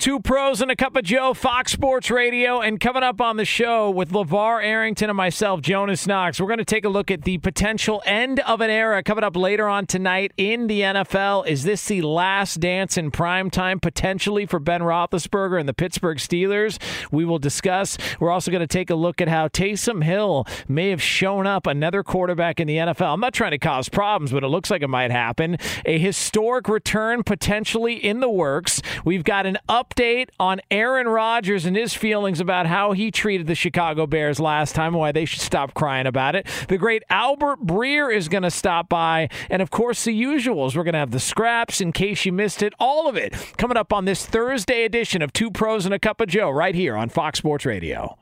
Two pros and a cup of Joe, Fox Sports Radio, and coming up on the show with LeVar Arrington and myself, Jonas Knox. We're going to take a look at the potential end of an era coming up later on tonight in the NFL. Is this the last dance in prime time potentially for Ben Roethlisberger and the Pittsburgh Steelers? We will discuss. We're also going to take a look at how Taysom Hill may have shown up another quarterback in the NFL. I'm not trying to cause problems, but it looks like it might happen. A historic return potentially in the works. We've got an up update on Aaron Rodgers and his feelings about how he treated the Chicago Bears last time, and why they should stop crying about it. The great Albert Breer is going to stop by. And of course, the usuals. We're going to have the scraps in case you missed it. All of it coming up on this Thursday edition of Two Pros and a Cup of Joe right here on Fox Sports Radio.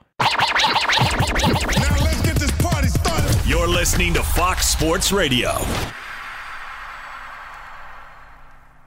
You're listening to Fox Sports Radio.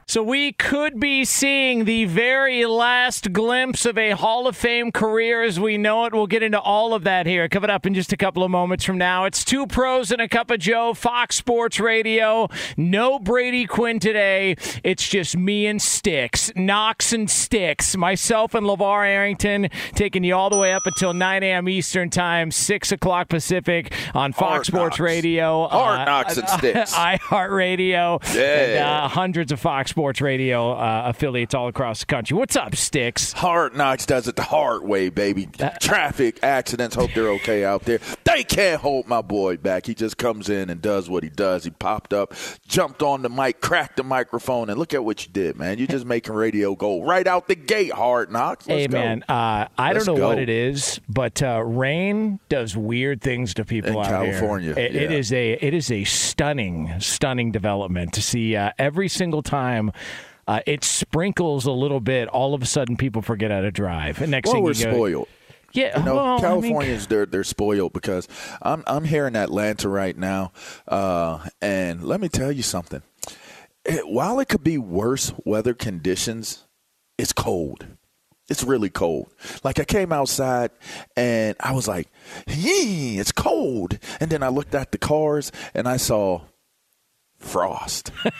So we could be seeing the very last glimpse of a Hall of Fame career as we know it. We'll get into all of that here coming up in just a couple of moments from now. It's two pros and a cup of Joe, Fox Sports Radio. No Brady Quinn today. It's just me and Sticks, Knox and Sticks, myself and LeVar Arrington taking you all the way up until 9 a.m. Eastern Time, 6 o'clock Pacific on Fox Hard Sports knocks. Radio. Hard knocks and sticks. iHeartRadio. Yeah. And uh, hundreds of Fox Sports Radio uh, affiliates all across the country. What's up, Sticks? Hard Knocks does it the hard way, baby. Traffic accidents. Hope they're okay out there. They can't hold my boy back. He just comes in and does what he does. He popped up, jumped on the mic, cracked the microphone, and look at what you did, man. You're just making radio go right out the gate. Hard Knocks. Let's hey, go. man, uh, I Let's don't know go. what it is, but uh, rain does weird things to people In out California, here. It, it yeah. is a it is a stunning, stunning development to see uh, every single time. Uh, it sprinkles a little bit. All of a sudden, people forget how to drive. And next Well, thing we're you go, spoiled. Yeah, You know, well, I mean, Californians they're they're spoiled because I'm I'm here in Atlanta right now, uh, and let me tell you something. It- while it could be worse weather conditions, it's cold. It's really cold. Like I came outside and I was like, "Yee, it's cold." And then I looked at the cars and I saw frost.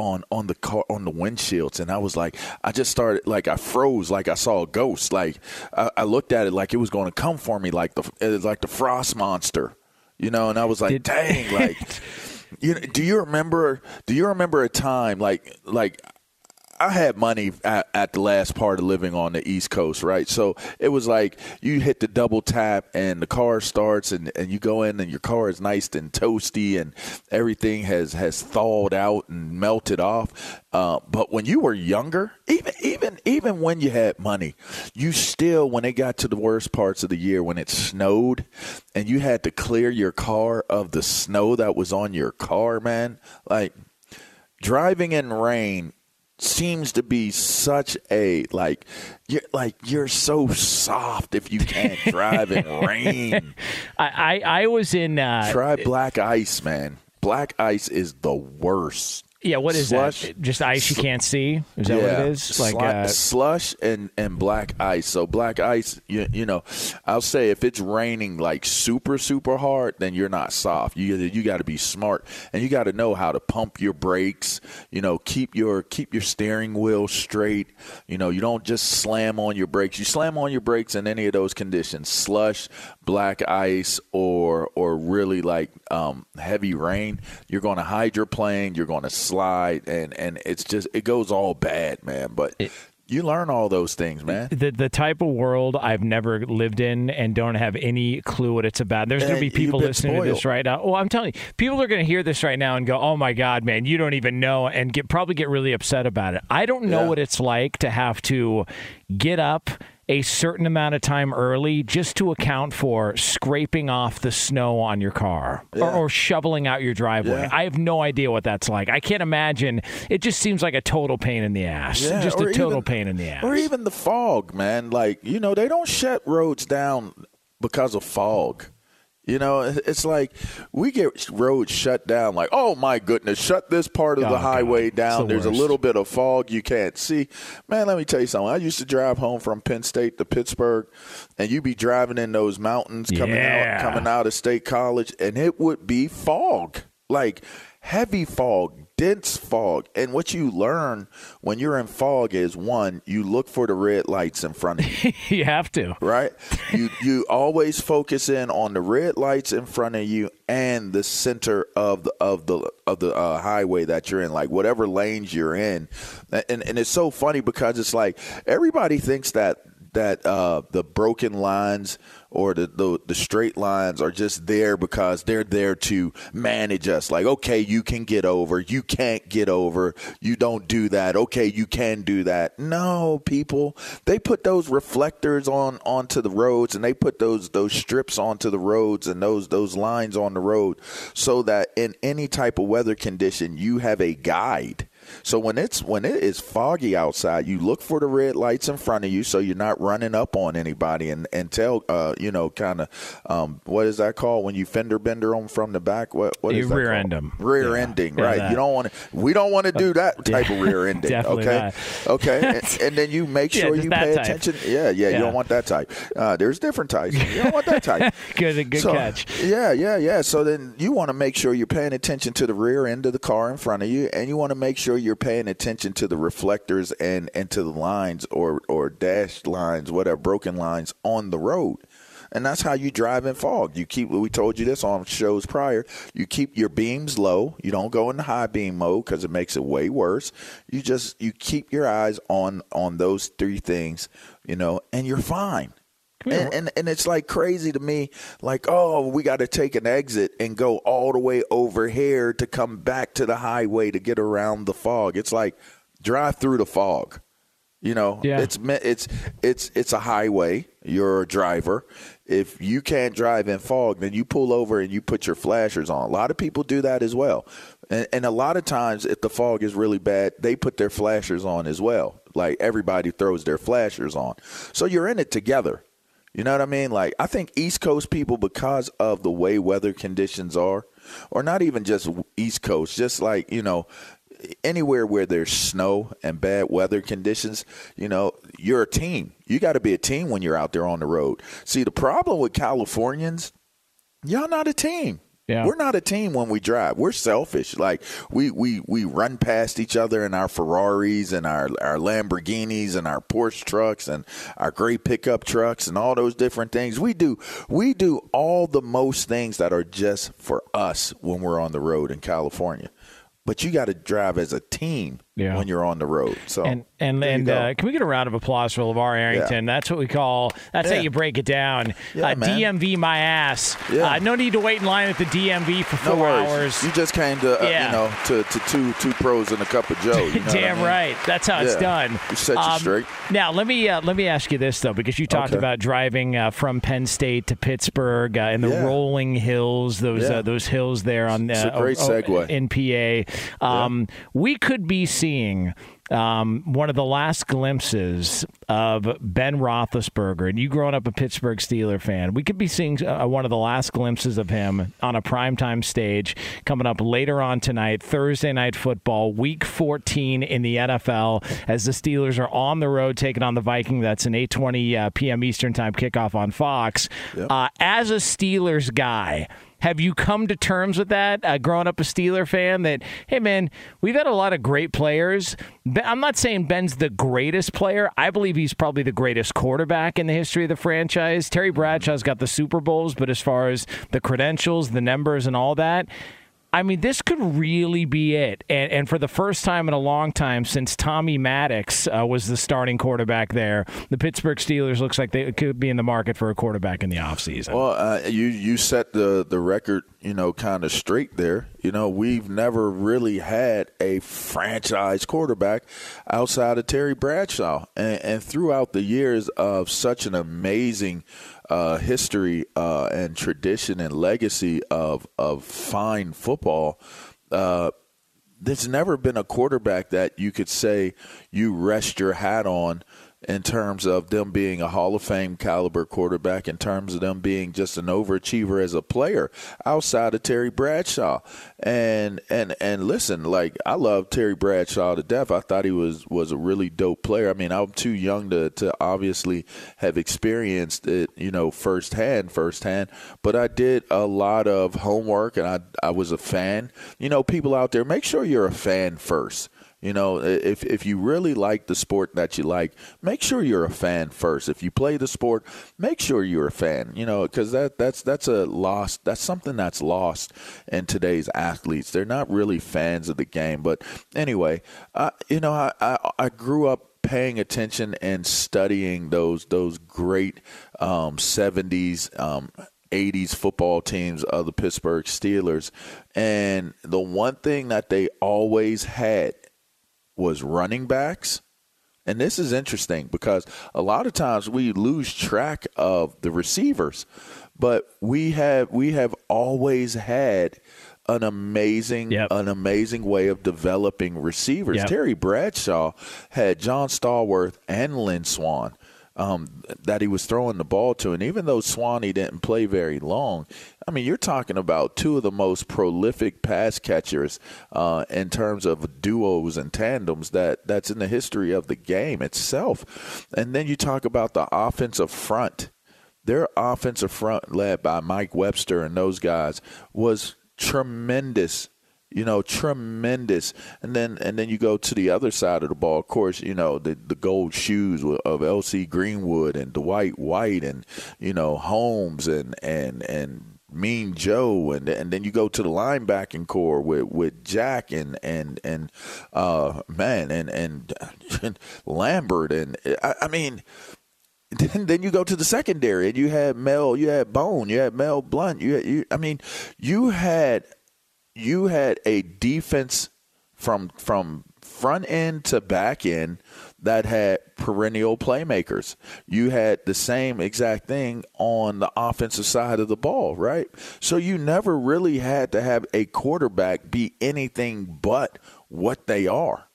on on the car on the windshields. And I was like I just started like I froze like I saw a ghost. Like I, I looked at it like it was going to come for me like the it was like the frost monster you know? And I was like Did- dang like you know, do you remember do you remember a time like like I had money at, at the last part of living on the East Coast, right? So it was like you hit the double tap and the car starts and, and you go in and your car is nice and toasty and everything has, has thawed out and melted off. Uh, but when you were younger, even even even when you had money, you still when it got to the worst parts of the year when it snowed and you had to clear your car of the snow that was on your car, man, like driving in rain seems to be such a like you're like you're so soft if you can't drive in rain. I, I, I was in. Uh, Try black ice, man. Black ice is the worst. Yeah, what is slush. that? Just ice you can't see? Is that what it is? Like, uh, slush and, and black ice. So black ice, you, you know, I'll say if it's raining like super super hard, then you're not soft. You you got to be smart and you got to know how to pump your brakes. You know, keep your keep your steering wheel straight. You know, you don't just slam on your brakes. You slam on your brakes in any of those conditions: slush, black ice, or or really like um, heavy rain. You're going to hydroplane. You're going to slide, and and it's just it goes all bad, man. But you learn all those things, man. the the type of world I've never lived in and don't have any clue what it's about. There's going to be people listening to this right now. Well, I'm telling you, people are going to hear this right now and go, "Oh my god, man, you don't even know," and get probably get really upset about it. I don't know Yeah. what it's like to have to get up a certain amount of time early just to account for scraping off the snow on your car or, Yeah. or shoveling out your driveway. Yeah. I have no idea what that's like. I can't imagine. It just seems like a total pain in the ass. Yeah, just a total even- pain in the ass. Or even the fog, man. Like, you know, they don't shut roads down because of fog. You know, it's like we get roads shut down, like, oh my goodness, shut this part of Oh, the highway It's down. the There's a little bit of fog you can't see. Man, let me tell you something. I used to drive home from Penn State to Pittsburgh, and you'd be driving in those mountains coming Yeah. out coming out of State College, and it would be fog. Like heavy fog, dense fog. And what you learn when you're in fog is one, you look for the red lights in front of you you have to. right? you you always focus in on the red lights in front of you and the center of the of the of the uh, highway that you're in, like whatever lanes you're in. And and it's so funny because it's like everybody thinks that that uh, the broken lines or the, the the straight lines are just there because they're there to manage us. Like, okay, you can get over, you can't get over, you don't do that. Okay, you can do that. No, people, they put those reflectors on onto the roads and they put those those strips onto the roads and those those lines on the road so that in any type of weather condition you have a guide. So when it's when it is foggy outside, you look for the red lights in front of you, so you're not running up on anybody and and tell uh you know kind of um what is that called when you fender bender them from the back? What what You is that rear end 'em. Rear Yeah. ending, Yeah, right? that. You don't want to. We don't want to do that type of rear ending. Okay, not. okay, and, and then you make sure you pay type. attention. Yeah, yeah, Yeah. You don't want that type. Uh, there's different types. You don't want that type. Good, good So, catch. Yeah, yeah, yeah. So then you want to make sure you're paying attention to the rear end of the car in front of you, and you want to make sure you're paying attention to the reflectors and and to the lines or or dashed lines, whatever broken lines on the road. And that's how you drive in fog. You keep. We told you this on shows prior. You keep your beams low. You don't go into high beam mode because it makes it way worse. You just you keep your eyes on on those three things, you know, and you're fine. And, and and it's like crazy to me, like oh, we got to take an exit and go all the way over here to come back to the highway to get around the fog. It's like drive through the fog. You know, Yeah. it's it's it's it's a highway. You're a driver. If you can't drive in fog, then you pull over and you put your flashers on. A lot of people do that as well, and, and a lot of times, if the fog is really bad, they put their flashers on as well. Like everybody throws their flashers on, so you're in it together. You know what I mean? Like I think East Coast people, because of the way weather conditions are, or not even just East Coast, just like you know, anywhere where there's snow and bad weather conditions, you know, you're a team. You got to be a team when you're out there on the road. See, the problem with Californians, y'all not a team. Yeah. We're not a team when we drive. We're selfish. Like we we we run past each other in our Ferraris and our our Lamborghinis and our Porsche trucks and our great pickup trucks and all those different things. We do we do all the most things that are just for us when we're on the road in California. But you got to drive as a team Yeah. when you're on the road. So And and and uh, can we get a round of applause for LeVar Arrington? That's what we call. That's Yeah. how you break it down. Yeah, uh. DMV my ass. Yeah. Uh, no need to wait in line at the DMV for four worries. hours. You just came to uh, Yeah. you know to, to two two pros and a cup of Joe. You know what I Damn mean? right. That's how it's done. Um, We set you straight. Now let me uh, let me ask you this though, because you talked Okay. about driving uh, from Penn State to Pittsburgh uh, in the Yeah. rolling hills, those Yeah. uh, those hills there on uh, great oh, oh, segue. in PA. Um, We could be seeing um, one of the last glimpses of Ben Roethlisberger, and you growing up a Pittsburgh Steeler fan, we could be seeing uh, one of the last glimpses of him on a primetime stage coming up later on tonight, Thursday night football, week 14 in the NFL, as the Steelers are on the road taking on the Viking. That's an 8:20 uh, p.m. Eastern Time kickoff on Fox. Yep. Uh, as a Steelers guy. Have you come to terms with that, uh, growing up a Steeler fan? That hey, man, we've had a lot of great players. I'm not saying Ben's the greatest player. I believe he's probably the greatest quarterback in the history of the franchise. Terry Bradshaw's got the Super Bowls, but as far as the credentials, the numbers, and all that, I mean, this could really be it. And, and for the first time in a long time since Tommy Maddox uh, was the starting quarterback there, the Pittsburgh Steelers looks like they could be in the market for a quarterback in the offseason. Well, uh, you you set the the record, you know, kind of straight there. You know, we've never really had a franchise quarterback outside of Terry Bradshaw, and, and throughout the years of such an amazing uh, history uh, and tradition and legacy of of fine football. Uh, there's never been a quarterback that you could say you rest your hat on in terms of them being a Hall of Fame caliber quarterback, in terms of them being just an overachiever as a player outside of Terry Bradshaw. And and and listen, like I love Terry Bradshaw to death. I thought he was was a really dope player. I mean, I'm too young to to obviously have experienced it, you know, firsthand, firsthand. But I did a lot of homework, and I I was a fan. You know, people out there, make sure you're a fan first. You know, if if you really like the sport that you like, make sure you're a fan first. If you play the sport, make sure you're a fan. You know, because that that's that's a lost. That's something that's lost in today's athletes. They're not really fans of the game. But anyway, uh, you know, I, I I grew up paying attention and studying those those great um, 70s um, 80s football teams of the Pittsburgh Steelers and the one thing that they always had was running backs. And this is interesting because a lot of times we lose track of the receivers, but we have we have always had an amazing Yep. an amazing way of developing receivers. Yep. Terry Bradshaw had John Stallworth and Lynn Swann um, that he was throwing the ball to, and even though Swanee didn't play very long, I mean, you're talking about two of the most prolific pass catchers uh, in terms of duos and tandems that that's in the history of the game itself. And then you talk about the offensive front. Their offensive front, led by Mike Webster and those guys, was tremendous you know, tremendous. And then and then you go to the other side of the ball. Of course, you know the the gold shoes of L.C. Greenwood and Dwight White and you know Holmes and and and Mean Joe and and then you go to the linebacking corps with with Jack and and and uh man and and Lambert and I, I mean. Then, then you go to the secondary and you had Mel, you had Bone, you had Mel Blount, you, had, you I mean, you had you had a defense from from front end to back end that had perennial playmakers. You had the same exact thing on the offensive side of the ball, right? So you never really had to have a quarterback be anything but what they are.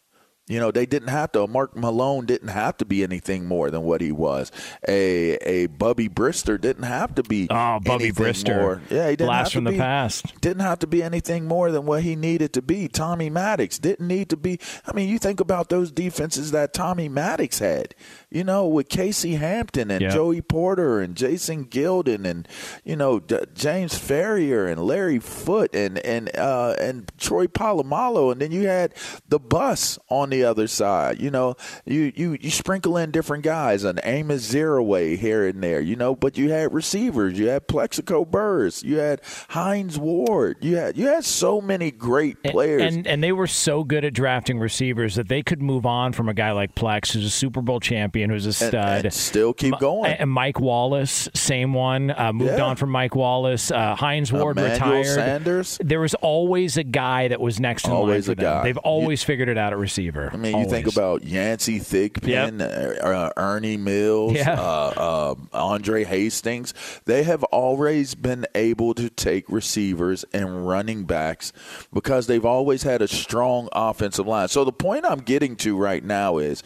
You know, they didn't have to. Mark Malone didn't have to be anything more than what he was. A a Bubby Brister didn't have to be. Oh, Bubby Brister. More. Yeah, he didn't Blast have to from the past. Didn't have to be anything more than what he needed to be. Tommy Maddox didn't need to be. I mean, you think about those defenses that Tommy Maddox had. You know, with Casey Hampton and Yeah. Joey Porter and Jason Gildon and you know D- James Farrior and Larry Foote and and uh, and Troy Polamalu, and then you had the bus on the other side. You know, you you you sprinkle in different guys, an Amos Zereoué here and there. You know, but you had receivers, you had Plaxico Burress, you had Hines Ward, you had you had so many great players. And and they were so good at drafting receivers that they could move on from a guy like Plex, who's a Super Bowl champion, who's a stud. and still keep going. And Mike Wallace, same one, uh, moved Yeah. on from Mike Wallace. Uh, Hines Ward Emmanuel retired. Sanders. There was always a guy that was next in Always line for them. guy. They've always figured it out at receiver. Sure. I mean, you think about Yancey Thigpen, uh, uh, Ernie Mills, Yeah. uh, uh, Andre Hastings. They have always been able to take receivers and running backs because they've always had a strong offensive line. So the point I'm getting to right now is.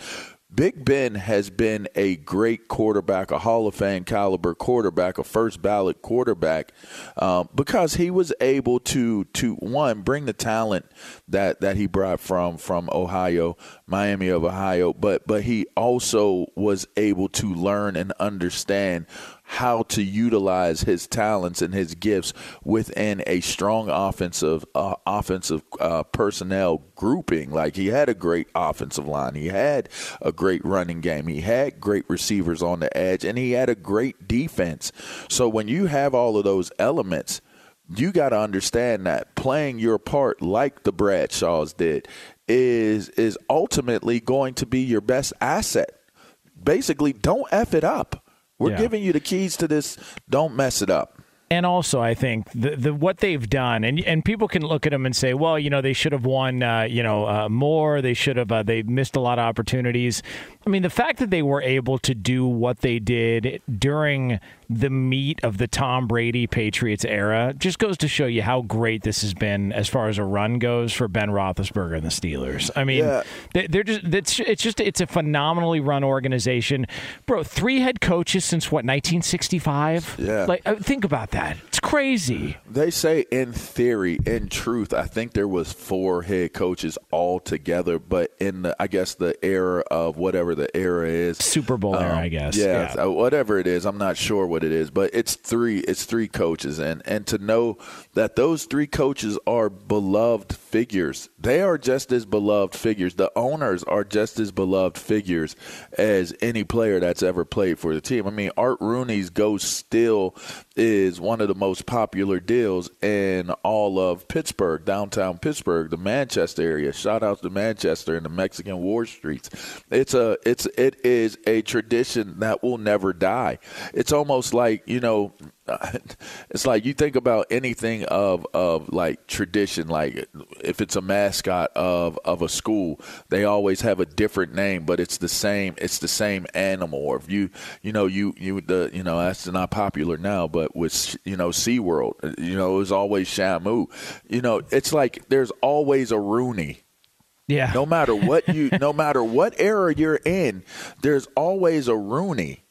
Big Ben has been a great quarterback, a Hall of Fame caliber quarterback, a first ballot quarterback, um, because he was able to to one bring the talent that that he brought from from Ohio, Miami of Ohio, but but he also was able to learn and understand how to utilize his talents and his gifts within a strong offensive uh, offensive uh, personnel grouping. Like he had a great offensive line, he had a great running game, he had great receivers on the edge, and he had a great defense. So when you have all of those elements, you got to understand that playing your part like the Bradshaws did is is ultimately going to be your best asset. Basically, don't f it up. We're Yeah. giving you the keys to this. Don't mess it up. And also, I think the, the what they've done, and and people can look at them and say, well, you know, they should have won, uh, you know, uh, more. They should have. Uh, they missed a lot of opportunities. I mean, the fact that they were able to do what they did during the meat of the Tom Brady Patriots era just goes to show you how great this has been as far as a run goes for Ben Roethlisberger and the Steelers. I mean, Yeah. they- they're just it's, it's just it's a phenomenally run organization, bro. Three head coaches since what 1965. Yeah. like uh, think about that. It's crazy. They say in theory, in truth, I think there was four head coaches all together, but in the I guess the era of whatever the era is, Super Bowl era, Um, I guess. Yeah, uh, whatever it is, I'm not sure what it is, but it's three. It's three coaches, and and to know that those three coaches are beloved figures. They are just as beloved figures. The owners are just as beloved figures as any player that's ever played for the team. I mean, Art Rooney's Ghost still is one of the most popular deals in all of Pittsburgh, downtown Pittsburgh, the Manchester area. Shout out to Manchester and the Mexican war streets. It's a it's it is a tradition that will never die. It's almost like, you know, it's like you think about anything of of like tradition like if it's a mascot of of a school they always have a different name but it's the same it's the same animal. Or if you you know you you the you know that's not popular now but with you know SeaWorld you know it was always Shamu. You know it's like there's always a Rooney. Yeah. no matter what you no matter what era you're in there's always a rooney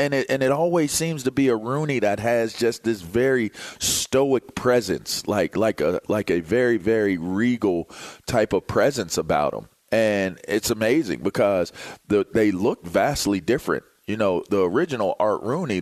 and it and it always seems to be a rooney that has just this very stoic presence like like a like a very very regal type of presence about him. And it's amazing because the, they look vastly different you know, the original Art Rooney,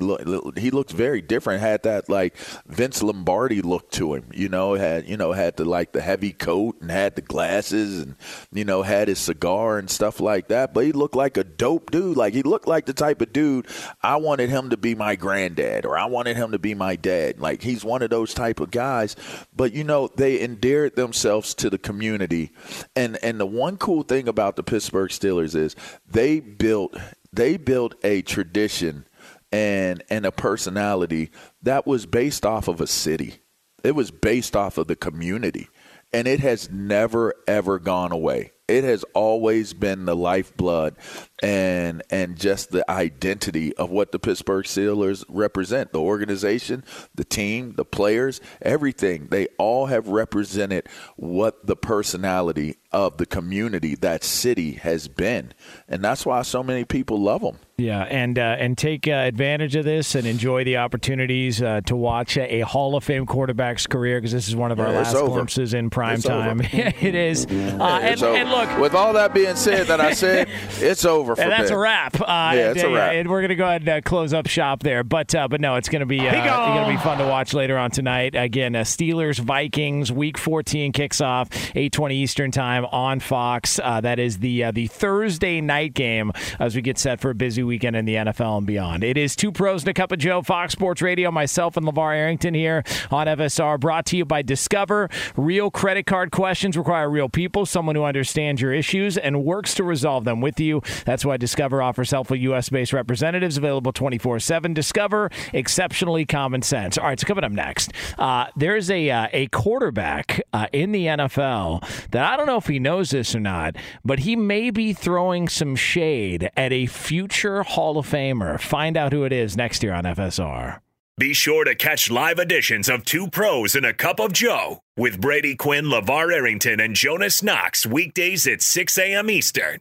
he looked very different. Had that like Vince Lombardi look to him. You know, had you know had the like the heavy coat and had the glasses and you know had his cigar and stuff like that. But he looked like a dope dude. Like he looked like the type of dude I wanted him to be my granddad or I wanted him to be my dad. Like he's one of those type of guys. But you know, they endeared themselves to the community. And and the one cool thing about the Pittsburgh Steelers is they built they built a tradition and and a personality that was based off of a city. It was based off of the community. And it has never ever gone away. It has always been the lifeblood and and just the identity of what the Pittsburgh Steelers represent. The organization, the team, the players, everything. They all have represented what the personality of the community, that city has been. And that's why so many people love them. Yeah, and uh, and take uh, advantage of this and enjoy the opportunities uh, to watch a, a Hall of Fame quarterback's career because this is one of our Yeah, last over. glimpses in prime It's time. it is. Uh, and, and look, with all that being said, that I said, it's over for and that's Ben. a wrap. Uh, Yeah, it's and, a wrap. And we're gonna go ahead and uh, close up shop there. But uh, but no, it's gonna be uh, it's gonna be fun to watch later on tonight. Again, uh, Steelers Vikings Week 14 kicks off 8:20 Eastern time on Fox. Uh, that is the uh, the Thursday night game as we get set for a busy weekend in the NFL and beyond. It is two pros and a cup of Joe, Fox Sports Radio. Myself and LeVar Arrington here on FSR, brought to you by Discover. Real credit card questions require real people, someone who understands your issues and works to resolve them with you. That's That's why Discover offers helpful U.S. based representatives available 24 7. Discover exceptionally common sense. All right, so coming up next, uh, there's a, uh, a quarterback uh, in the NFL that I don't know if he knows this or not, but he may be throwing some shade at a future Hall of Famer. Find out who it is next year on FSR. Be sure to catch live editions of Two Pros and a Cup of Joe with Brady Quinn, LeVar Arrington, and Jonas Knox weekdays at 6 a.m. Eastern,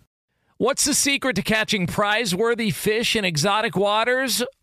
What's the secret to catching prize worthy fish in exotic waters?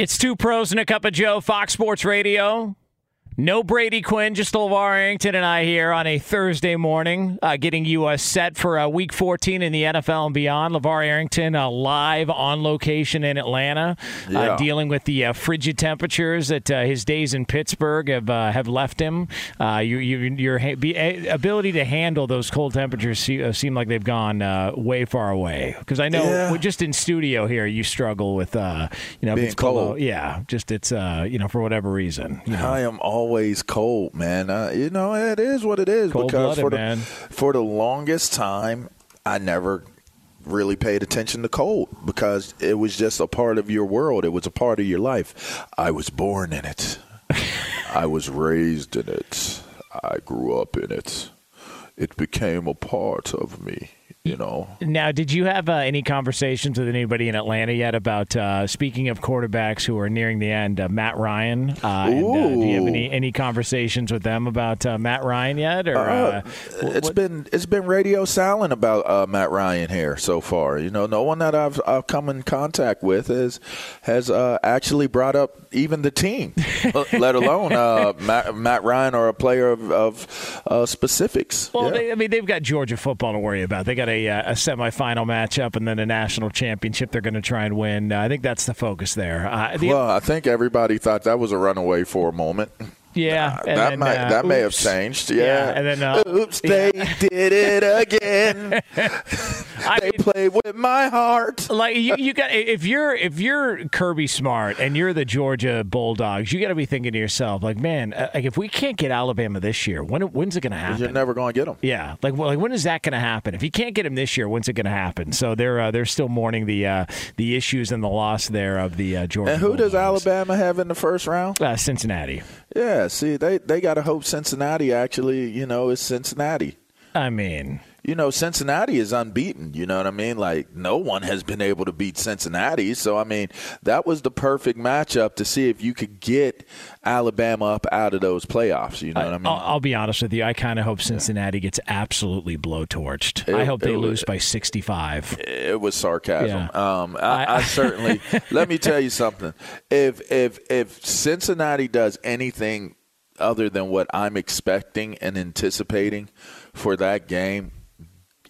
It's two pros and a cup of Joe, Fox Sports Radio. No Brady Quinn, just LeVar Arrington and I here on a Thursday morning, uh, getting you uh, set for uh, Week 14 in the NFL and beyond. LeVar Arrington uh, live on location in Atlanta, uh, Yeah. dealing with the uh, frigid temperatures that uh, his days in Pittsburgh have uh, have left him. Uh, you, you, your ha- ability to handle those cold temperatures se- uh, seem like they've gone uh, way far away. Because I know Yeah. just in studio here, you struggle with uh, you know Being it's cold. Yeah, just it's uh, you know for whatever reason. You know. I am always cold, man. Uh, you know, it is what it is because for the man. for the longest time, I never really paid attention to cold because it was just a part of your world. It was a part of your life. I was born in it. I was raised in it. I grew up in it. It became a part of me you know. Now, did you have uh, any conversations with anybody in Atlanta yet about uh, speaking of quarterbacks who are nearing the end, uh, Matt Ryan? Uh, and, uh, do you have any, any conversations with them about uh, Matt Ryan yet? Or it's what? been it's been radio silent about Matt Ryan here so far. You know, no one that I've, I've come in contact with has has actually brought up even the team, let alone Matt, Matt, Ryan or a player of, of specifics. Well, yeah. they, I mean, they've got Georgia football to worry about. They got a, uh, a semifinal matchup and then a national championship they're going to try and win. I think that's the focus there. Uh, the, well, I think everybody thought that was a runaway for a moment. Yeah, uh, that then, might uh, that oops. may have changed. Yeah, yeah and then uh, oops, they did it again. they mean, played with my heart. Like you, you got if you're if you're Kirby Smart and you're the Georgia Bulldogs, you got to be thinking to yourself, like, man, uh, like if we can't get Alabama this year, when when's it going to happen? You're never going to get them. Yeah, like well, like when is that going to happen? If you can't get them this year, when's it going to happen? So they're uh, they're still mourning the uh, the issues and the loss there of the Georgia. And who Bulldogs. does Alabama have in the first round? Cincinnati. Yeah, see, they they got to hope Cincinnati actually, you know, is Cincinnati. I mean, you know, Cincinnati is unbeaten. You know what I mean? Like, no one has been able to beat Cincinnati. So, I mean, that was the perfect matchup to see if you could get Alabama up out of those playoffs. You know I, what I mean? I'll, I'll, be honest with you. I kind of hope Cincinnati yeah. gets absolutely blowtorched. It, I hope they lose by 65. It was sarcasm. Yeah. Um, I, I, I certainly, let me tell you something. If, if, if Cincinnati does anything other than what I'm expecting and anticipating for that game,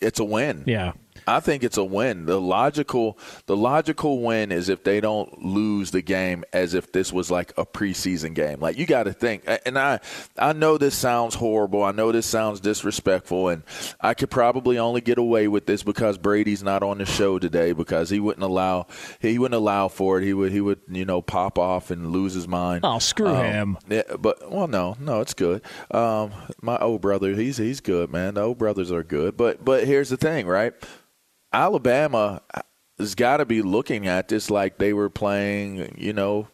it's a win. Yeah. I think it's a win. The logical the logical win is if they don't lose the game as if this was like a preseason game. Like you got to think and I I know this sounds horrible. I know this sounds disrespectful and I could probably only get away with this because Brady's not on the show today because he wouldn't allow he wouldn't allow for it. He would he would, you know, pop off and lose his mind. Oh, screw um, him. Yeah, but well no, no, it's good. Um, my old brother, he's he's good, man. The old brothers are good. But but here's the thing, right? Alabama has got to be looking at this like they were playing, you know,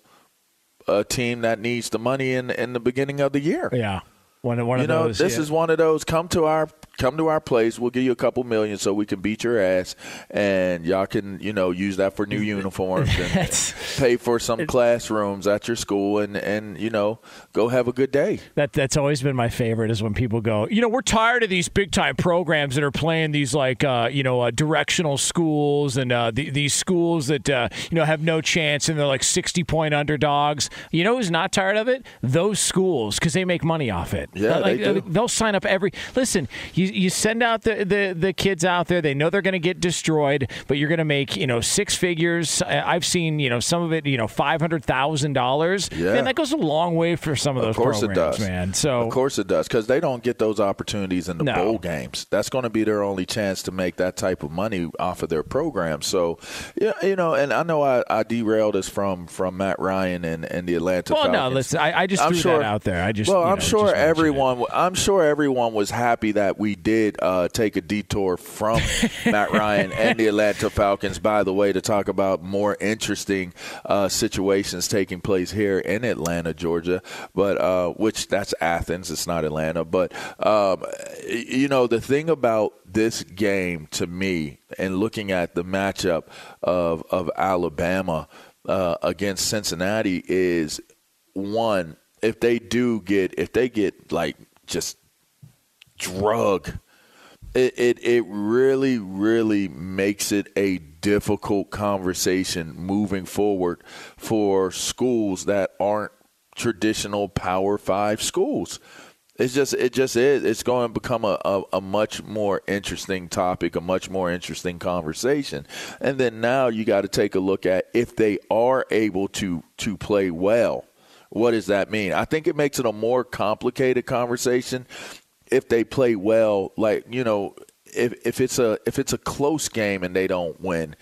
a team that needs the money in in the beginning of the year. Yeah. One, one you of know, those, this yeah. is one of those. Come to our come to our place. We'll give you a couple million so we can beat your ass, and y'all can you know use that for new uniforms and pay for some classrooms at your school, and and you know go have a good day. That that's always been my favorite is when people go, you know, we're tired of these big time programs that are playing these like uh, you know uh, directional schools and uh, the, these schools that uh, you know have no chance and they're like sixty point underdogs. You know who's not tired of it? Those schools because they make money off it. Yeah, like, they do. They'll sign up every. Listen, you you, send out the, the, the kids out there. They know they're going to get destroyed, but you're going to make you know six figures. I've seen you know some of it you know five hundred thousand dollars. Yeah, and that goes a long way for some of those. Of course programs, it does, man. So of course it does because they don't get those opportunities in the no. bowl games. That's going to be their only chance to make that type of money off of their program. So yeah, you know, and I know I, I derailed us from from Matt Ryan and, and the Atlanta. Well, Falcons. no, listen, I, I just I'm threw sure, that out there. I just well, you know, I'm sure everyone. I'm sure everyone was happy that we did uh, take a detour from Matt Ryan and the Atlanta Falcons, by the way, to talk about more interesting uh, situations taking place here in Atlanta, Georgia, but uh, which that's Athens, it's not Atlanta. But, um, you know, the thing about this game to me, and looking at the matchup of, of Alabama uh, against Cincinnati, is one, if they do get, if they get like just drug it, it, it really, really makes it a difficult conversation moving forward for schools that aren't traditional Power Five schools. It's just it just is. It's going to become a, a, a, much more interesting topic, a much more interesting conversation. And then now you got to take a look at if they are able to to play well. What does that mean? I think it makes it a more complicated conversation if they play well, like you know, if if it's a if it's a close game and they don't win,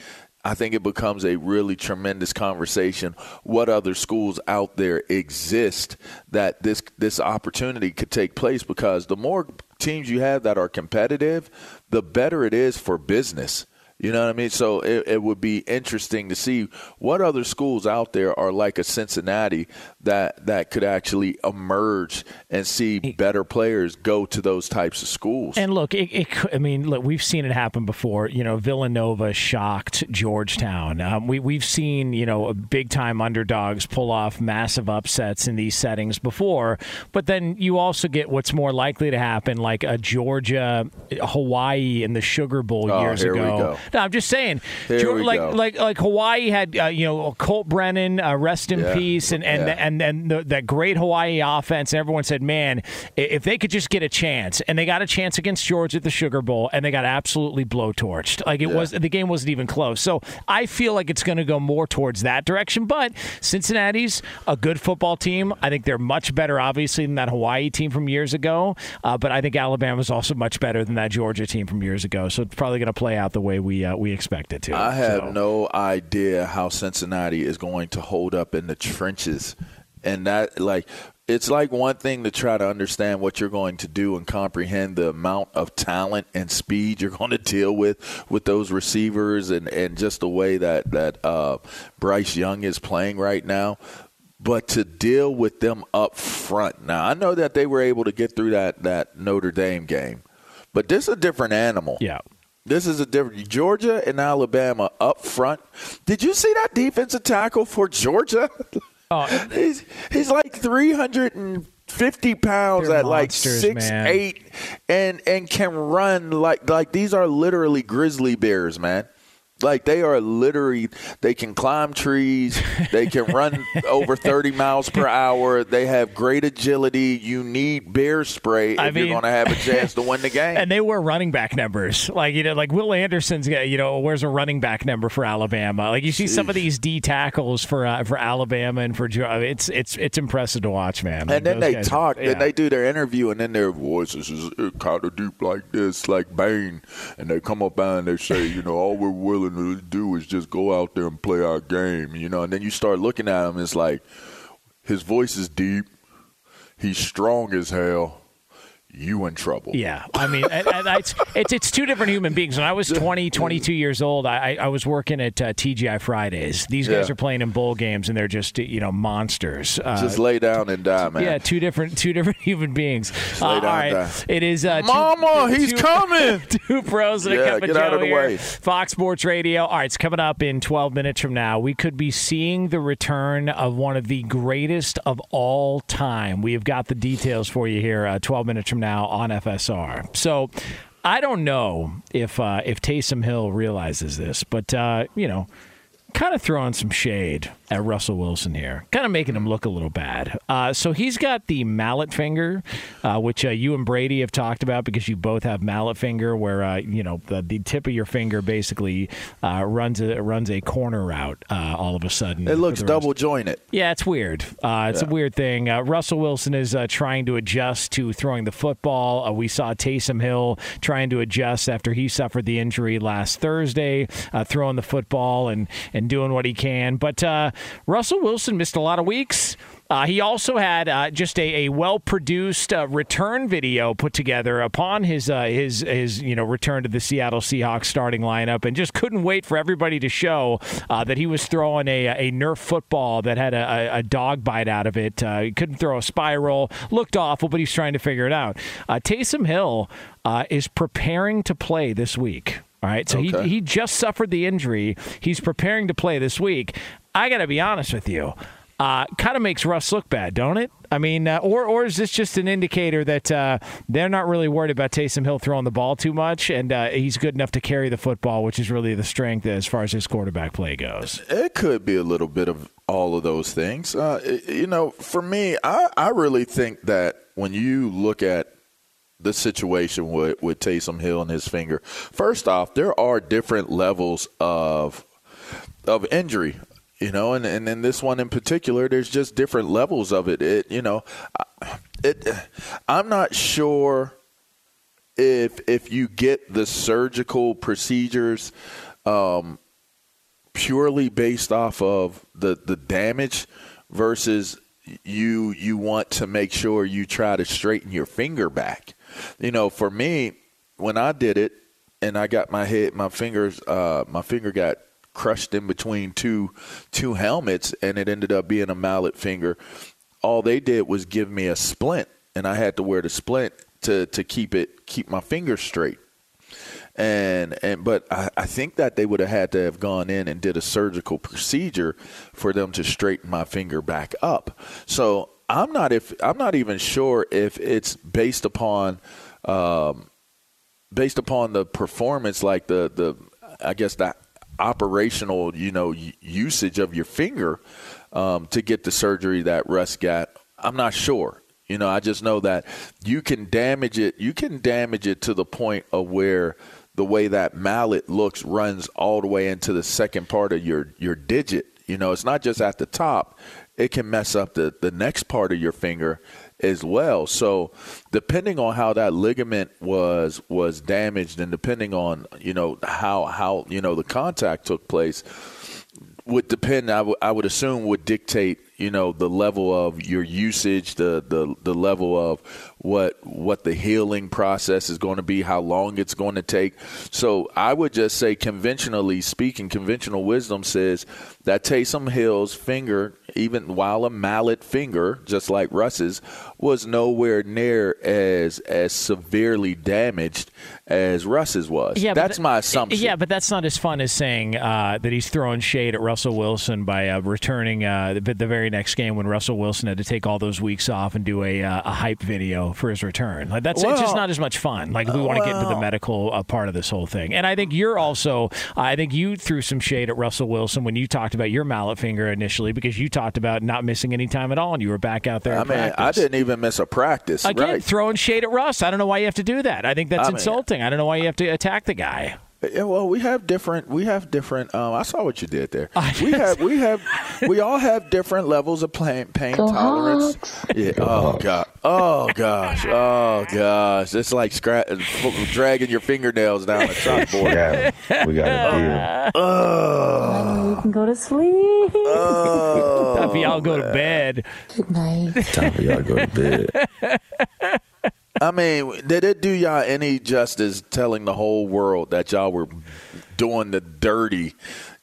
I think it becomes a really tremendous conversation. What other schools out there exist that this this opportunity could take place? Because the more teams you have that are competitive, the better it is for business. You know what I mean? So it, it, would be interesting to see what other schools out there are like a Cincinnati that that could actually emerge and see better players go to those types of schools. And look, it, it, I mean, look, we've seen it happen before. You know, Villanova shocked Georgetown. Um, we we've seen you know big time underdogs pull off massive upsets in these settings before. But then you also get what's more likely to happen, like a Georgia, Hawaii in the Sugar Bowl oh, years ago. No, I'm just saying, like go. like like Hawaii had uh, you know Colt Brennan, uh, rest in Yeah. peace, and and Yeah. and and the, that great Hawaii offense. And everyone said, man, if they could just get a chance, and they got a chance against Georgia at the Sugar Bowl, and they got absolutely blowtorched. Like it was, the game wasn't even close. So I feel like it's going to go more towards that direction. But Cincinnati's a good football team. I think they're much better, obviously, than that Hawaii team from years ago. Uh, but I think Alabama's also much better than that Georgia team from years ago. So it's probably going to play out the way we uh, we expect it to. I have So- no idea how Cincinnati is going to hold up in the trenches. And that, like, it's like one thing to try to understand what you're going to do and comprehend the amount of talent and speed you're going to deal with with those receivers and, and just the way that, that uh, Bryce Young is playing right now. But to deal with them up front. Now, I know that they were able to get through that, that Notre Dame game, but this is a different animal. Yeah. This is a different Georgia and Alabama up front. Did you see that defensive tackle for Georgia? Oh, he's he's like three hundred and fifty pounds at like six man. eight, and and can run like like these are literally grizzly bears, man. Like they are literally, they can climb trees. They can run over 30 miles per hour. They have great agility. You need bear spray if I you're going to have a chance to win the game. And they were running back numbers. Like, you know, like Will Anderson's you know, where's a running back number for Alabama? Like you see some of these D tackles for uh, for Alabama and for it's it's it's impressive to watch, man. Like, And then they guys talk, yeah. and they do their interview, and then their voices is kind of deep like this, like Bane. And they come up and they say, you know, all we're willing to do is just go out there and play our game, you know. And then you start looking at him, it's like his voice is deep, he's strong as hell. You in trouble. Yeah, I mean, and, and it's, it's it's two different human beings. When I was 20, 22 years old, I, I I was working at uh, TGI Fridays. These guys Yeah. are playing in bowl games, and they're just you know monsters. Uh, Just lay down and die, man. yeah, two different two different human beings. Uh, lay all right, die. it is uh, two- Mama, he's two- coming. two pros and a Yeah, cup of get out Joe of the here. way. Fox Sports Radio. All right, it's coming up in 12 minutes from now. We could be seeing the return of one of the greatest of all time. We have got the details for you here. Uh, 12 minutes from now on FSR. So. I don't know if uh, if Taysom Hill realizes this, but uh, you know, kind of throwing some shade at Russell Wilson here, kind of making him look a little bad. Uh, so he's got the mallet finger, uh, which uh, you and Brady have talked about because you both have mallet finger, where uh, you know the, the tip of your finger basically uh, runs a runs a corner route uh, all of a sudden. It looks double jointed. yeah, it's weird. Uh, it's a weird thing. Uh, Russell Wilson is uh, trying to adjust to throwing the football. Uh, we saw Taysom Hill trying to adjust after he suffered the injury last Thursday, uh, throwing the football and, and doing what he can. But uh, Russell Wilson missed a lot of weeks. Uh, he also had uh, just a, a well produced uh, return video put together upon his uh, his his you know return to the Seattle Seahawks starting lineup, and just couldn't wait for everybody to show uh, that he was throwing a, a Nerf football that had a, a, dog bite out of it. Uh, he couldn't throw a spiral, looked awful, but he's trying to figure it out. Taysom Hill is preparing to play this week. All right, so Okay. he he just suffered the injury. He's preparing to play this week. I got to be honest with you. Uh, kind of makes Russ look bad, don't it? I mean, uh, or or is this just an indicator that uh, they're not really worried about Taysom Hill throwing the ball too much, and uh, he's good enough to carry the football, which is really the strength as far as his quarterback play goes. It could be a little bit of all of those things. Uh, you know, for me, I, I really think that when you look at the situation with, with Taysom Hill and his finger, first off, there are different levels of of injury. You know, and, and in this one in particular, there's just different levels of it. It you know, it. I'm not sure if if you get the surgical procedures um, purely based off of the the damage versus you you want to make sure you try to straighten your finger back. You know, for me, when I did it and I got my head, my fingers, uh, my finger got crushed in between two two helmets, and it ended up being a mallet finger. All they did was give me a splint, and I had to wear the splint to to keep it keep my finger straight and and but I, I think that they would have had to have gone in and did a surgical procedure for them to straighten my finger back up. So I'm not if I'm not even sure if it's based upon um, based upon the performance, like the the I guess the operational you know usage of your finger um, to get the surgery that Russ got. I'm not sure. You know, I just know that you can damage it. You can damage it to the point of where the way that mallet looks runs all the way into the second part of your your digit. You know, it's not just at the top; it can mess up the the next part of your finger as well. So, depending on how that ligament was was damaged, and depending on you know how how you know the contact took place, would depend. I, w- I would assume would dictate you know the level of your usage, the the the level of what what the healing process is going to be, how long it's going to take. So I would just say, conventionally speaking, conventional wisdom says that Taysom Hill's finger, even while a mallet finger, just like Russ's, was nowhere near as as severely damaged as Russ's was. Yeah, that's my assumption. Yeah, but that's not as fun as saying uh, that he's throwing shade at Russell Wilson by uh, returning uh, the, the, very next game when Russell Wilson had to take all those weeks off and do a, uh, a hype video for his return. Like that's well, it's just not as much fun. Like we want to well, get into the medical uh, part of this whole thing. And I think you're also. I think you threw some shade at Russell Wilson when you talked about your mallet finger initially because you talked about not missing any time at all and you were back out there. I mean, practice. I didn't even miss a practice. Again, right. throwing shade at Russ. I don't know why you have to do that. I think that's I insulting. Mean, I don't know why you have to attack the guy. Yeah, well, we have different. We have different. Um, I saw what you did there. We have. We have. We all have different levels of pain, pain tolerance. Yeah. Oh god. Oh gosh. Oh gosh. It's like scra- dragging your fingernails down a chalkboard. yeah, we got to deal. Oh. You can go to sleep. Oh, Time for y'all go to bed. Good night. Time for y'all go to bed. I mean, did it do y'all any justice telling the whole world that y'all were doing the dirty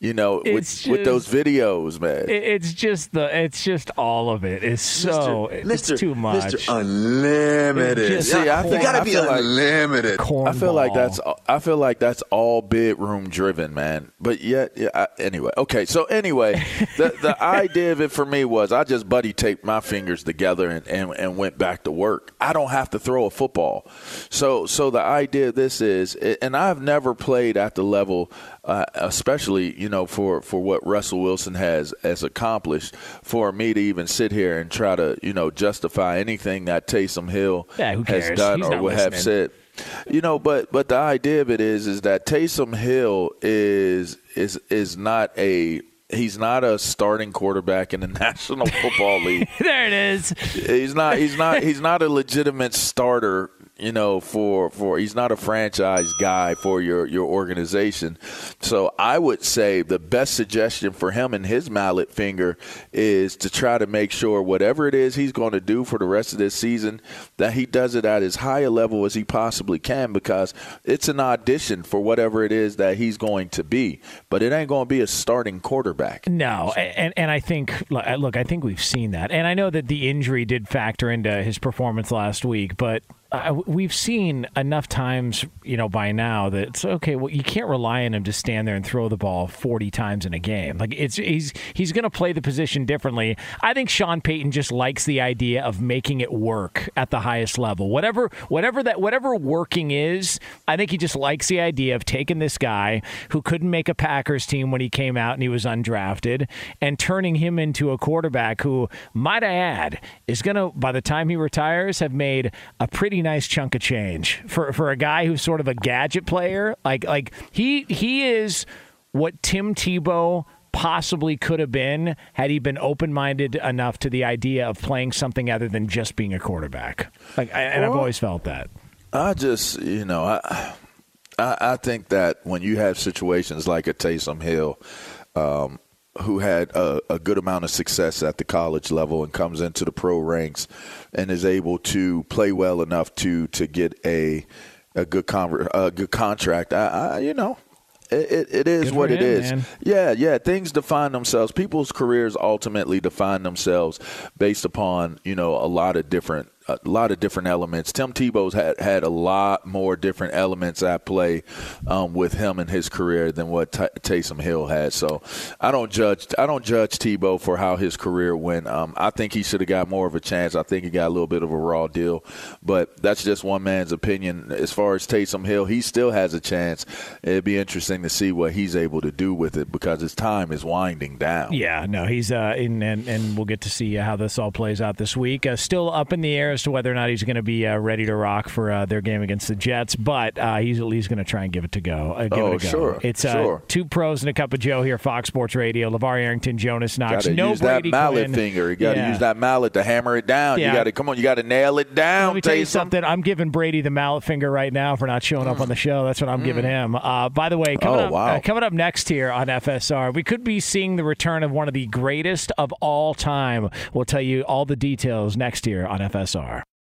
you know, with, just, with those videos, man. It's just the, it's just all of it. it is so, Mr. it's Mr. too much. Mr. Unlimited. Just, See, I think, you gotta be unlimited. Like, I feel like that's, I feel like that's all bedroom driven, man. But yet, yeah, I, anyway, okay. So anyway, the the idea of it for me was I just buddy taped my fingers together and, and, and went back to work. I don't have to throw a football. So, so the idea of this is, and I've never played at the level uh, especially you know for for what Russell Wilson has has accomplished. For me to even sit here and try to you know justify anything that Taysom Hill yeah, has done He's or would have said. You know, but but the idea of it is is that Taysom Hill is is is not a he's not a starting quarterback in the National Football League. there it is. He's not he's not he's not a legitimate starter you know, for for he's not a franchise guy for your your organization. So I would say the best suggestion for him and his mallet finger is to try to make sure whatever it is he's going to do for the rest of this season that he does it at as high a level as he possibly can because it's an audition for whatever it is that he's going to be. But it ain't going to be a starting quarterback. No, and and I think uh, look, I think we've seen that, and I know that the injury did factor into his performance last week, but we've seen enough times, you know, by now that it's okay. Well, you can't rely on him to stand there and throw the ball forty times in a game. Like it's he's he's going to play the position differently. I think Sean Payton just likes the idea of making it work at the highest level. Whatever whatever that whatever working is, I think he just likes the idea of taking this guy who couldn't make a Packers team when he came out and he was undrafted, and turning him into a quarterback who, might I add, is going to by the time he retires have made a pretty nice chunk of change for for a guy who's sort of a gadget player. Like like he he is what Tim Tebow possibly could have been had he been open-minded enough to the idea of playing something other than just being a quarterback. Like, I, and well, I've always felt that. I just, you know, I, I, I think that when you have situations like a Taysom Hill, um, who had a, a, good amount of success at the college level and comes into the pro ranks and is able to play well enough to to get a a good con- a good contract. I, I you know. It, it is Good what it him, is. man. Yeah, yeah. Things define themselves. People's careers ultimately define themselves based upon you know a lot of different a lot of different elements. Tim Tebow's had had a lot more different elements at play um, with him in his career than what T- Taysom Hill had. So I don't judge I don't judge Tebow for how his career went. Um, I think he should have got more of a chance. I think he got a little bit of a raw deal, but that's just one man's opinion. As far as Taysom Hill, he still has a chance. It'd be interesting to see what he's able to do with it because his time is winding down. Yeah, no, he's uh, in, and and we'll get to see how this all plays out this week. Uh, still up in the air as to whether or not he's going to be uh, ready to rock for uh, their game against the Jets, but uh, he's at least going to try and give it to go. Uh, give Oh, it a go. sure, It's uh, sure. two pros and a cup of Joe here, Fox Sports Radio. LaVar Arrington, Jonas Knox. Got to no use Brady that mallet Quinn. finger. You got to Yeah. use that mallet to hammer it down. Yeah. You got to come on. You got to nail it down. Let me tell you something. I'm giving Brady the mallet finger right now for not showing up on the show. That's what I'm giving him. Uh, by the way, coming Mm. Oh, up, wow. coming up next here on FSR, we could be seeing the return of one of the greatest of all time. We'll tell you all the details next year on FSR.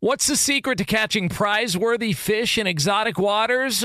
What's the secret to catching prize worthy fish in exotic waters?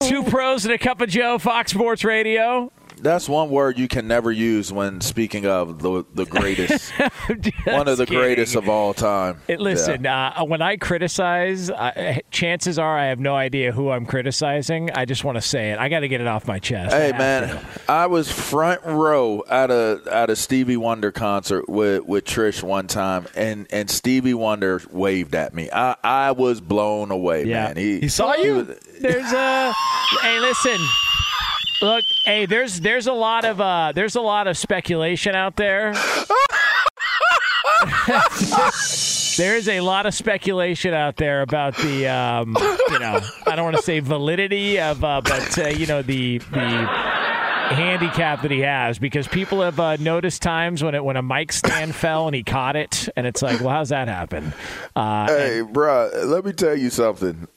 Two pros and a cup of Joe, Fox Sports Radio. That's one word you can never use when speaking of the the greatest, one of the kidding. greatest of all time. It, listen, uh, when I criticize, uh, chances are I have no idea who I'm criticizing. I just want to say it. I got to get it off my chest. Hey have man. I was front row at a at a Stevie Wonder concert with, with Trish one time, and, and Stevie Wonder waved at me. I, I was blown away, Yeah. man. He, He saw you? was- There's a. hey, listen. Look, hey, there's there's a lot of uh, there's a lot of speculation out there. there is a lot of speculation out there about the um, you know I don't want to say validity of uh, but uh, you know the the handicap that he has because people have uh, noticed times when it when a mic stand fell and he caught it and it's like well how's that happen uh, Hey, bruh, let me tell you something.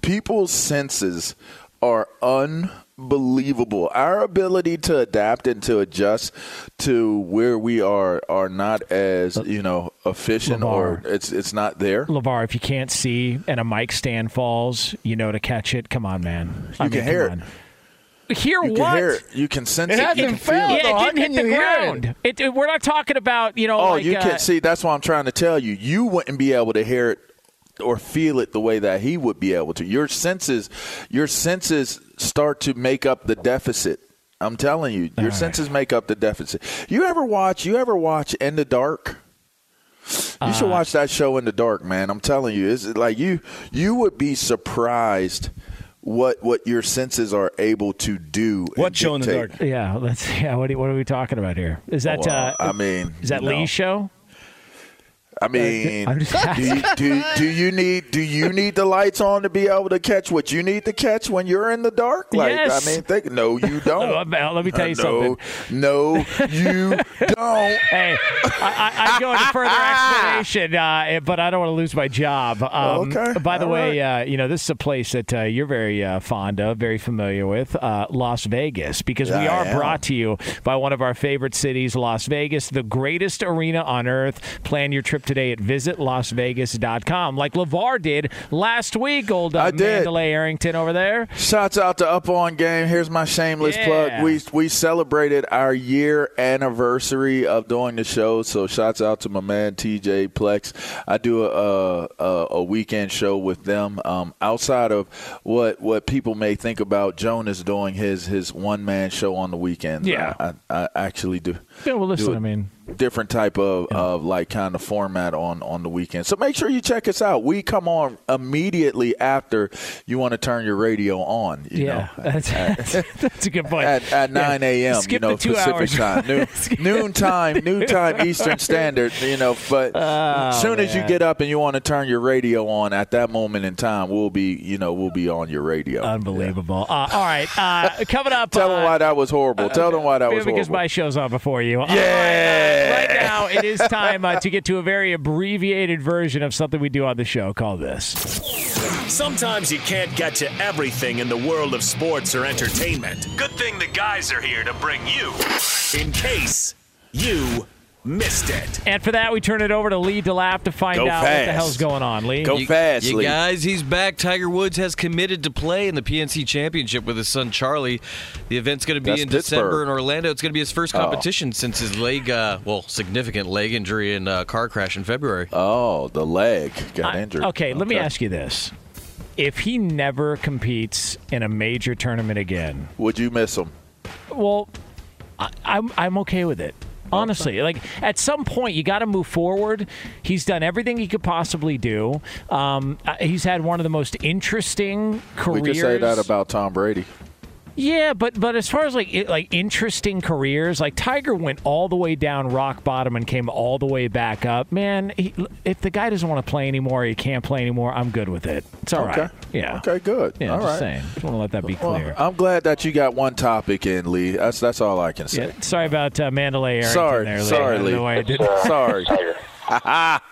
People's senses are unbelievable. Our ability to adapt and to adjust to where we are are not as you know efficient, or it's it's not there. LaVar, if you can't see and a mic stand falls, you know to catch it. Come on, man. I You can mean, hear come it. Hear You what? can hear it. You can sense It it. You hasn't can feel it. Yeah, it didn't hit the you it? ground. It, it- we're not talking about you know. Oh, like, you uh, can see. That's what I'm trying to tell you. You wouldn't be able to hear it or feel it the way that he would be able to. Your senses, your senses start to make up the deficit. I'm telling you, your senses make up the deficit. You ever watch? You ever watch In the Dark? You Uh, should watch that show In the Dark, man. I'm telling you, it's like you you would be surprised what what your senses are able to do. What show in the dark? Yeah, let's. Yeah, what are, what are we talking about here? Is that Well, uh, I mean, is that you. Lee's show? I mean, I'm just do, you, do, do you need do you need the lights on to be able to catch what you need to catch when you're in the dark? Like, Yes. I mean, think, no, you don't. Let me tell you Uh, no, something. No, you don't. Hey, I, I, I'd go into further explanation, uh, but I don't want to lose my job. Um, Okay, By the all way, uh, you know this is a place that uh, you're very uh, fond of, very familiar with, uh, Las Vegas, because we are brought to you by one of our favorite cities, Las Vegas, the greatest arena on earth. Plan your trip today at visitlasvegas.com, like LaVar did last week. Old uh, I did. Mandalay Arrington over there. Shouts out to Up On Game. Here's my shameless Yeah. plug. We we celebrated our year anniversary of doing the show. So shouts out to my man TJ Plex. I do a a, a weekend show with them. Um, outside of what what people may think about Jonas doing his his one man show on the weekend. Yeah. I, I, I actually do. Yeah, well, listen, I mean, different type of, of like kind of format on on the weekend. So make sure you check us out. We come on immediately after you want to turn your radio on. You yeah, know, that's, that's a good point. at, at Yeah, 9 a.m. You know Pacific hours. time, noon, noon time, noon time Eastern Standard. You know, but as soon as you Oh, get up and you want to turn your radio on, at that moment in time, we'll be you know we'll be on your radio. Unbelievable. Uh, all right, uh, coming up. Tell uh, them why that was horrible. Tell them why that was horrible. because my show's on before you. All Yeah. right, uh, right now, it is time uh, to get to a very abbreviated version of something we do on the show. Call this. Sometimes you can't get to everything in the world of sports or entertainment. Good thing the guys are here to bring you in case you missed it. And for that, we turn it over to Lee DeLapp to find Go out what the hell's going on. Lee, Go You- fast, you Lee. guys. He's back. Tiger Woods has committed to play in the PNC Championship with his son Charlie. The event's going to be That's in Pittsburgh. December in Orlando. It's going to be his first Oh. competition since his leg, uh, well, significant leg injury and uh, car crash in February. Oh, the leg got I- injured. okay, let me ask you this: If he never competes in a major tournament again, Would you miss him? well, I, I'm I'm okay with it. Honestly, like at some point you got to move forward. He's done everything he could possibly do. Um, uh, he's had one of the most interesting careers. We could say that about Tom Brady. Yeah, but but as far as like it, like interesting careers, like Tiger went all the way down rock bottom and came all the way back up. Man, he, if the guy doesn't want to play anymore, he can't play anymore. I'm good with it. It's all right. Okay. Yeah. Okay, good. Yeah, all just right. saying. Just want to let that be Well, clear. I'm glad that you got one topic in, Lee. That's that's all I can say. yeah, sorry about uh, Mandalay Arrington Sorry, there, Lee. sorry, I don't Lee. know why I did Sorry.